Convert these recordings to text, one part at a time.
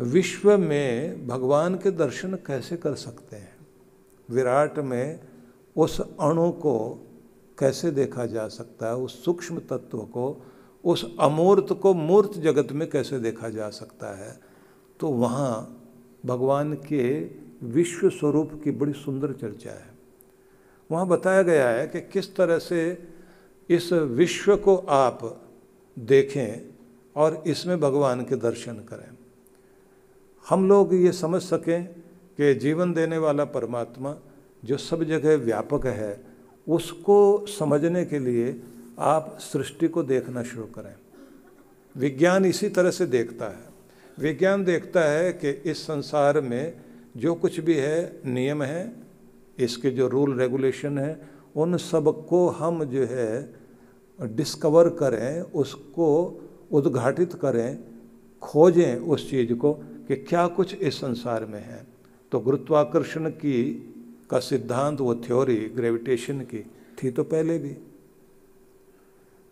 विश्व में भगवान के दर्शन कैसे कर सकते हैं? विराट में उस अणु को कैसे देखा जा सकता है? उस सूक्ष्म तत्व को, उस अमूर्त को मूर्त जगत में कैसे देखा जा सकता है? तो वहाँ भगवान के विश्व स्वरूप की बड़ी सुंदर चर्चा है। वहाँ बताया गया है कि किस तरह से इस विश्व को आप देखें और इसमें भगवान के दर्शन करें। हम लोग ये समझ सकें कि जीवन देने वाला परमात्मा जो सब जगह व्यापक है, उसको समझने के लिए आप सृष्टि को देखना शुरू करें। विज्ञान इसी तरह से देखता है। विज्ञान देखता है कि इस संसार में जो कुछ भी है, नियम है, इसके जो रूल रेगुलेशन है, उन सबको हम जो है डिस्कवर करें, उसको उद्घाटित करें, खोजें उस चीज़ को। कि क्या कुछ इस संसार में है? तो गुरुत्वाकर्षण की का सिद्धांत, वो थ्योरी ग्रेविटेशन की थी तो पहले भी।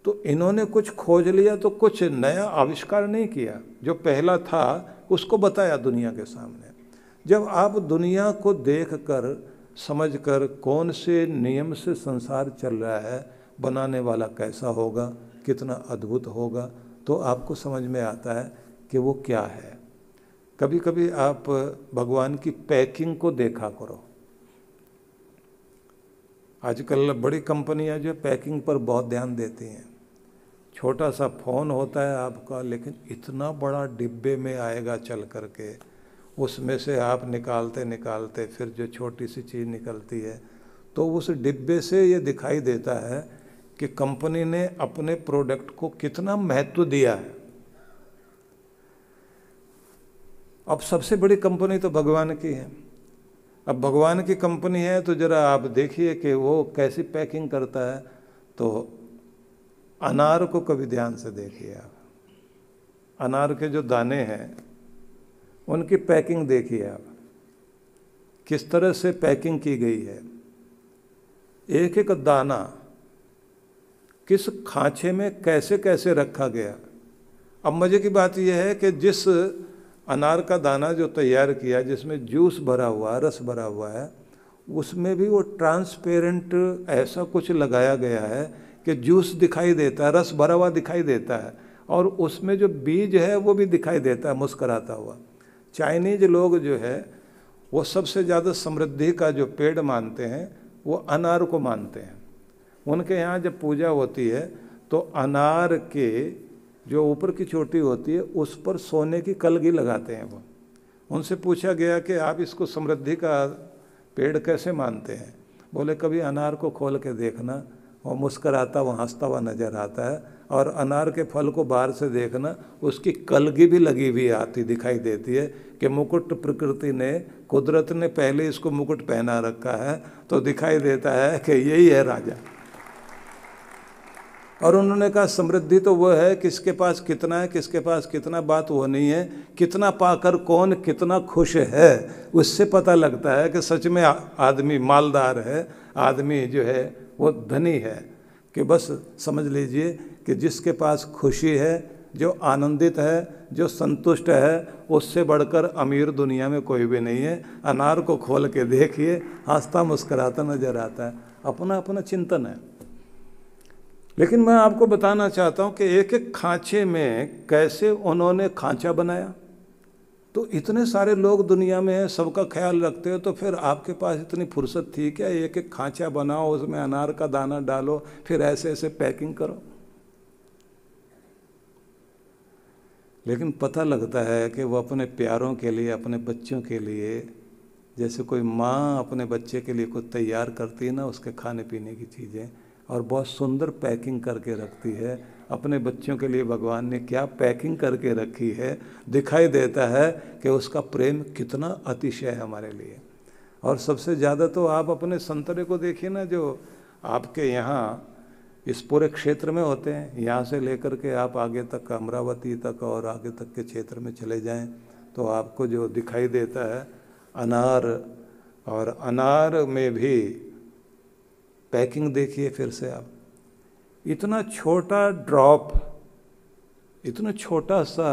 तो इन्होंने कुछ खोज लिया तो कुछ नया आविष्कार नहीं किया। जो पहला था, उसको बताया दुनिया के सामने। जब आप दुनिया को देख कर समझ कर कौन से नियम से संसार चल रहा है, बनाने वाला कैसा होगा, कितना अद्भुत होगा तो आपको समझ में आता है कि वो क्या है। कभी कभी आप भगवान की पैकिंग को देखा करो। आजकल बड़ी कंपनियाँ जो पैकिंग पर बहुत ध्यान देती हैं। छोटा सा फ़ोन होता है आपका, लेकिन इतना बड़ा डिब्बे में आएगा चल करके, उसमें से आप निकालते निकालते फिर जो छोटी सी चीज़ निकलती है तो उस डिब्बे से ये दिखाई देता है कि कंपनी ने अपने प्रोडक्ट को कितना महत्व दिया है। अब सबसे बड़ी कंपनी तो भगवान की है। अब भगवान की कंपनी है तो ज़रा आप देखिए कि वो कैसी पैकिंग करता है तो अनार को कभी ध्यान से देखिए आप। अनार के जो दाने हैं, उनकी पैकिंग देखिए आप। किस तरह से पैकिंग की गई है। एक एक दाना किस खांचे में कैसे कैसे रखा गया। अब मज़े की बात यह है कि जिस अनार का दाना जो तैयार किया, जिसमें जूस भरा हुआ, रस भरा हुआ है, उसमें भी वो ट्रांसपेरेंट ऐसा कुछ लगाया गया है कि जूस दिखाई देता है, रस भरा हुआ दिखाई देता है, और उसमें जो बीज है, वो भी दिखाई देता है, मुस्कराता हुआ। चाइनीज़ लोग जो है, वो सबसे ज़्यादा समृद्धि का जो पेड़ मानते हैं, वो अनार को मानते हैं। उनके यहाँ जब पूजा होती है तो अनार के जो ऊपर की चोटी होती है, उस पर सोने की कलगी लगाते हैं वो। उनसे पूछा गया कि आप इसको समृद्धि का पेड़ कैसे मानते हैं? बोले, कभी अनार को खोल के देखना वो मुस्कराता वो हंसता हुआ नज़र आता है और अनार के फल को बाहर से देखना, उसकी कलगी भी लगी हुई आती दिखाई देती है कि मुकुट प्रकृति ने, कुदरत ने पहले इसको मुकुट पहना रखा है तो दिखाई देता है कि यही है राजा। और उन्होंने कहा, समृद्धि तो वह है, किसके पास कितना है, किसके पास कितना बात वो नहीं है, कितना पाकर कौन कितना खुश है, उससे पता लगता है कि सच में आदमी मालदार है, आदमी जो है वो धनी है। कि बस समझ लीजिए कि जिसके पास खुशी है, जो आनंदित है, जो संतुष्ट है, उससे बढ़कर अमीर दुनिया में कोई भी नहीं है। अनार को खोल के देखिए, हंसता मुस्कराता नज़र आता है। अपना अपना चिंतन है। लेकिन मैं आपको बताना चाहता हूँ कि एक एक खांचे में कैसे उन्होंने खांचा बनाया। तो इतने सारे लोग दुनिया में हैं, सबका ख्याल रखते हो तो फिर आपके पास इतनी फुर्सत थी क्या? एक एक खांचा बनाओ, उसमें अनार का दाना डालो, फिर ऐसे ऐसे पैकिंग करो। लेकिन पता लगता है कि वो अपने प्यारों के लिए, अपने बच्चों के लिए, जैसे कोई माँ अपने बच्चे के लिए कुछ तैयार करती है ना, उसके खाने पीने की चीज़ें और बहुत सुंदर पैकिंग करके रखती है। अपने बच्चों के लिए भगवान ने क्या पैकिंग करके रखी है, दिखाई देता है कि उसका प्रेम कितना अतिशय है हमारे लिए। और सबसे ज़्यादा तो आप अपने संतरे को देखिए ना, जो आपके यहाँ इस पूरे क्षेत्र में होते हैं, यहाँ से लेकर के आप आगे तक, अमरावती तक और आगे तक के क्षेत्र में चले जाएँ तो आपको जो दिखाई देता है, अनार और अनार में भी पैकिंग देखिए फिर से आप। इतना छोटा ड्रॉप, इतना छोटा सा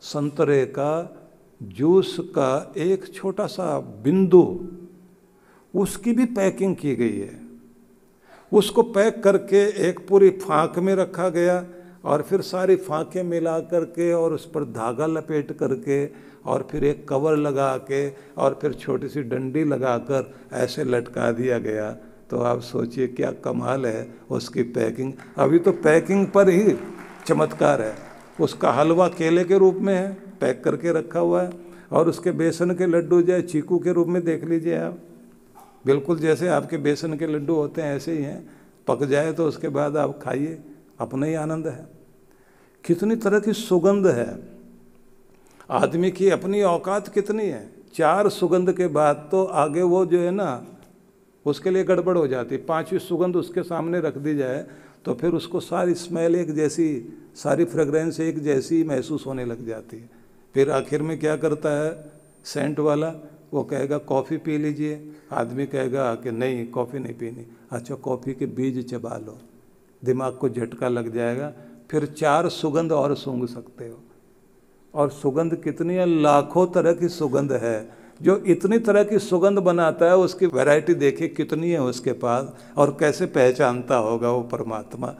संतरे का, जूस का एक छोटा सा बिंदु, उसकी भी पैकिंग की गई है। उसको पैक करके एक पूरी फाँक में रखा गया और फिर सारी फाँकें मिला करके और उस पर धागा लपेट करके और फिर एक कवर लगा के और फिर छोटी सी डंडी लगाकर ऐसे लटका दिया गया। तो आप सोचिए क्या कमाल है उसकी पैकिंग। अभी तो पैकिंग पर ही चमत्कार है। उसका हलवा केले के रूप में है, पैक करके रखा हुआ है। और उसके बेसन के लड्डू जो है, चीकू के रूप में देख लीजिए आप। बिल्कुल जैसे आपके बेसन के लड्डू होते हैं, ऐसे ही हैं। पक जाए तो उसके बाद आप खाइए, अपना ही आनंद है। कितनी तरह की सुगंध है। आदमी की अपनी औकात कितनी है। चार सुगंध के बाद तो आगे वो जो है ना उसके लिए गड़बड़ हो जाती पांचवी सुगंध उसके सामने रख दी जाए तो फिर उसको सारी स्मेल एक जैसी, सारी फ्रेगरेंस एक जैसी महसूस होने लग जाती है। फिर आखिर में क्या करता है, सेंट वाला, वो कहेगा, कॉफ़ी पी लीजिए। आदमी कहेगा कि नहीं, कॉफ़ी नहीं पीनी। अच्छा कॉफ़ी के बीज चबा लो। दिमाग को झटका लग जाएगा। फिर चार सुगंध और सूंघ सकते हो। और सुगंध कितनी है, लाखों तरह की सुगंध है। जो इतनी तरह की सुगंध बनाता है, उसकी वैरायटी देखिए कितनी है उसके पास और कैसे पहचानता होगा वो परमात्मा।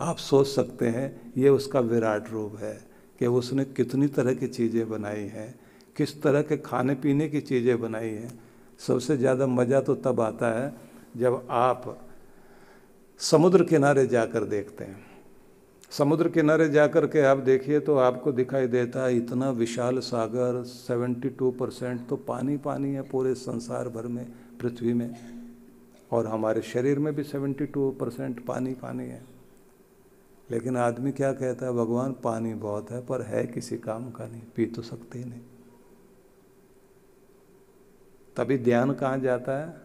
आप सोच सकते हैं, ये उसका विराट रूप है कि उसने कितनी तरह की चीज़ें बनाई हैं, किस तरह के खाने पीने की चीज़ें बनाई हैं। सबसे ज़्यादा मज़ा तो तब आता है जब आप समुद्र किनारे जाकर देखते हैं। समुद्र किनारे जाकर के आप देखिए तो आपको दिखाई देता है इतना विशाल सागर 72 परसेंट तो पानी पानी है पूरे संसार भर में, पृथ्वी में। और हमारे शरीर में भी 72 परसेंट पानी पानी है। लेकिन आदमी क्या कहता है, भगवान, पानी बहुत है, पर है किसी काम का नहीं, पी तो सकते ही नहीं। तभी ध्यान कहाँ जाता है?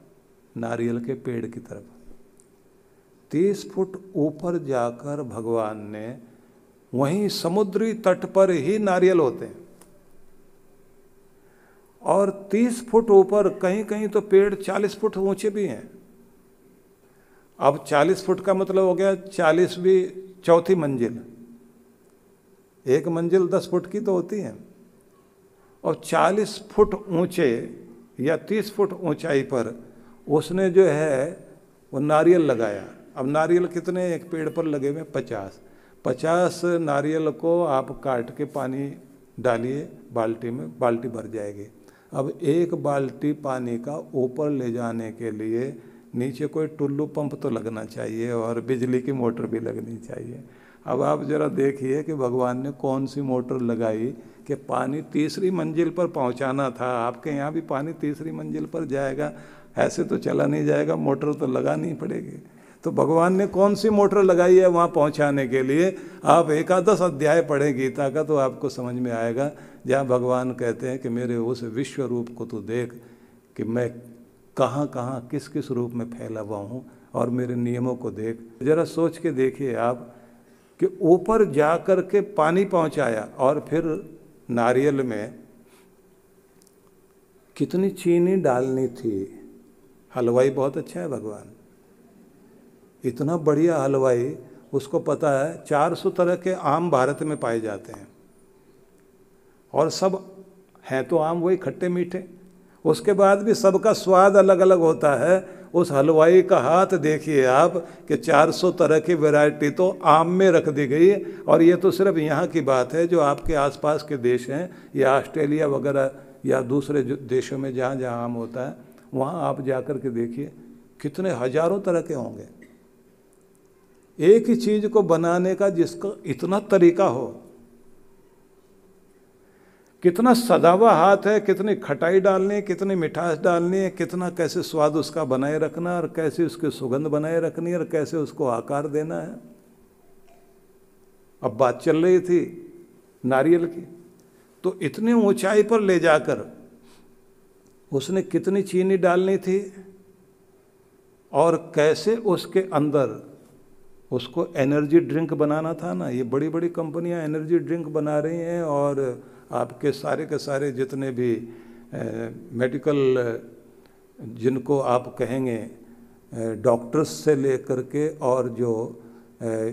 नारियल के पेड़ की तरफ़। तीस फुट ऊपर जाकर भगवान ने वहीं समुद्री तट पर ही नारियल होते हैं। और तीस फुट ऊपर कहीं कहीं तो पेड़ चालीस फुट ऊँचे भी हैं। अब चालीस फुट का मतलब हो गया चालीस भी चौथी मंजिल। एक मंजिल दस फुट की तो होती है। और चालीस फुट ऊँचे या तीस फुट ऊंचाई पर उसने जो है वो नारियल लगाया। अब नारियल कितने एक पेड़ पर लगे हुए पचास। पचास नारियल को आप काट के पानी डालिए, बाल्टी में, बाल्टी भर जाएगी। अब एक बाल्टी पानी का ऊपर ले जाने के लिए नीचे कोई टुल्लू पंप तो लगना चाहिए और बिजली की मोटर भी लगनी चाहिए। अब आप ज़रा देखिए कि भगवान ने कौन सी मोटर लगाई कि पानी तीसरी मंजिल पर पहुंचाना था। आपके यहाँ भी पानी तीसरी मंजिल पर जाएगा। ऐसे तो चला नहीं जाएगा, मोटर तो लगानी पड़ेगी। तो भगवान ने कौन सी मोटर लगाई है वहाँ पहुँचाने के लिए? आप एकादश अध्याय पढ़ें गीता का तो आपको समझ में आएगा। जहाँ भगवान कहते हैं कि मेरे उस विश्व रूप को तो देख कि मैं कहाँ कहाँ किस किस रूप में फैला हुआ हूँ और मेरे नियमों को देख। ज़रा सोच के देखिए आप कि ऊपर जा कर के पानी पहुँचाया और फिर नारियल में कितनी चीनी डालनी थी। हलवाई बहुत अच्छा है भगवान। इतना बढ़िया हलवाई, उसको पता है 400 तरह के आम भारत में पाए जाते हैं। और सब हैं तो आम वही खट्टे मीठे। उसके बाद भी सबका स्वाद अलग अलग होता है। उस हलवाई का हाथ देखिए आप कि 400 तरह की वैरायटी तो आम में रख दी गई है। और ये तो सिर्फ़ यहाँ की बात है, जो आपके आसपास के देश हैं या ऑस्ट्रेलिया वगैरह या दूसरे देशों में जहाँ जहाँ आम होता है, वहाँ आप जा कर के देखिए, कितने हज़ारों तरह के होंगे। एक ही चीज़ को बनाने का जिसका इतना तरीका हो। कितना सदावा हाथ है, कितनी खटाई डालनी है कितनी मिठास डालनी है कितना कैसे स्वाद उसका बनाए रखना और कैसे उसकी सुगंध बनाए रखनी है और कैसे उसको आकार देना है। अब बात चल रही थी नारियल की तो इतनी ऊंचाई पर ले जाकर उसने कितनी चीनी डालनी थी और कैसे उसके अंदर उसको एनर्जी ड्रिंक बनाना था ना। ये बड़ी बड़ी कंपनियाँ एनर्जी ड्रिंक बना रही हैं और आपके सारे के सारे जितने भी मेडिकल जिनको आप कहेंगे डॉक्टर्स से लेकर के और जो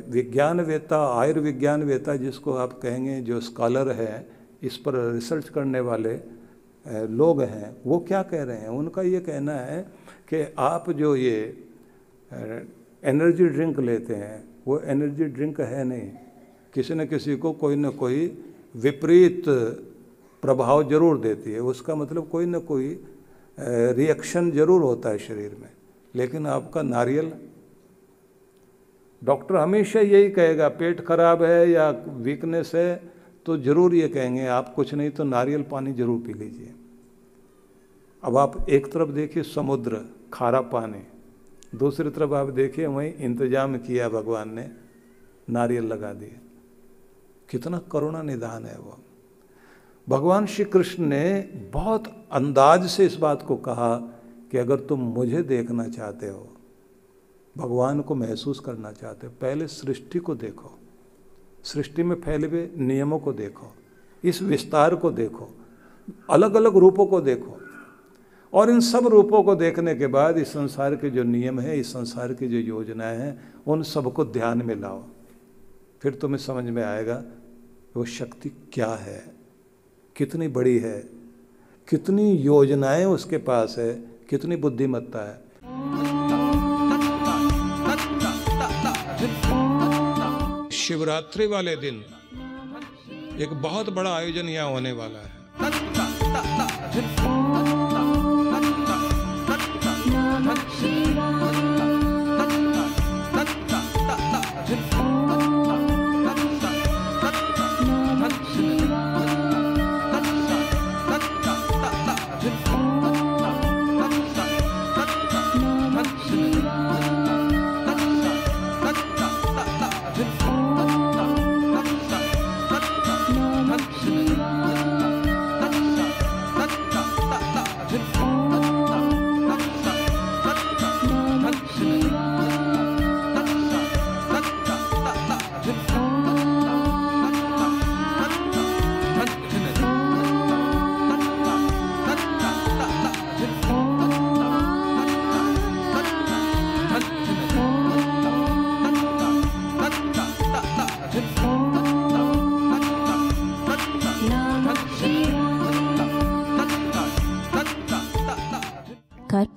विज्ञान वेता आयुर्विज्ञान वेता जिसको आप कहेंगे, जो स्कॉलर है, इस पर रिसर्च करने वाले लोग हैं, वो क्या कह रहे हैं? उनका ये कहना है कि आप जो ये एनर्जी ड्रिंक लेते हैं, वो एनर्जी ड्रिंक है नहीं। किसी न किसी को कोई न कोई विपरीत प्रभाव ज़रूर देती है। उसका मतलब कोई ना कोई रिएक्शन ज़रूर होता है शरीर में। लेकिन आपका नारियल, डॉक्टर हमेशा यही कहेगा, पेट खराब है या वीकनेस है तो ज़रूर ये कहेंगे, आप कुछ नहीं तो नारियल पानी ज़रूर पी लीजिए। अब आप एक तरफ़ देखिए समुद्र, खारा पानी। दूसरी तरफ़ आप देखिए, वहीं इंतज़ाम किया भगवान ने, नारियल लगा दिए। कितना करुणा निदान है वो। भगवान श्री कृष्ण ने बहुत अंदाज से इस बात को कहा कि अगर तुम मुझे देखना चाहते हो, भगवान को महसूस करना चाहते हो, पहले सृष्टि को देखो। सृष्टि में फैले हुए नियमों को देखो, इस विस्तार को देखो अलग अलग रूपों को देखो। और इन सब रूपों को देखने के बाद इस संसार के जो नियम है, इस संसार की जो योजनाएँ हैं, उन सबको ध्यान में लाओ। फिर तुम्हें समझ में आएगा, वो शक्ति क्या है? कितनी बड़ी है? कितनी योजनाएँ उसके पास है? कितनी बुद्धिमत्ता है? शिवरात्रि वाले दिन एक बहुत बड़ा आयोजन यहाँ होने वाला है।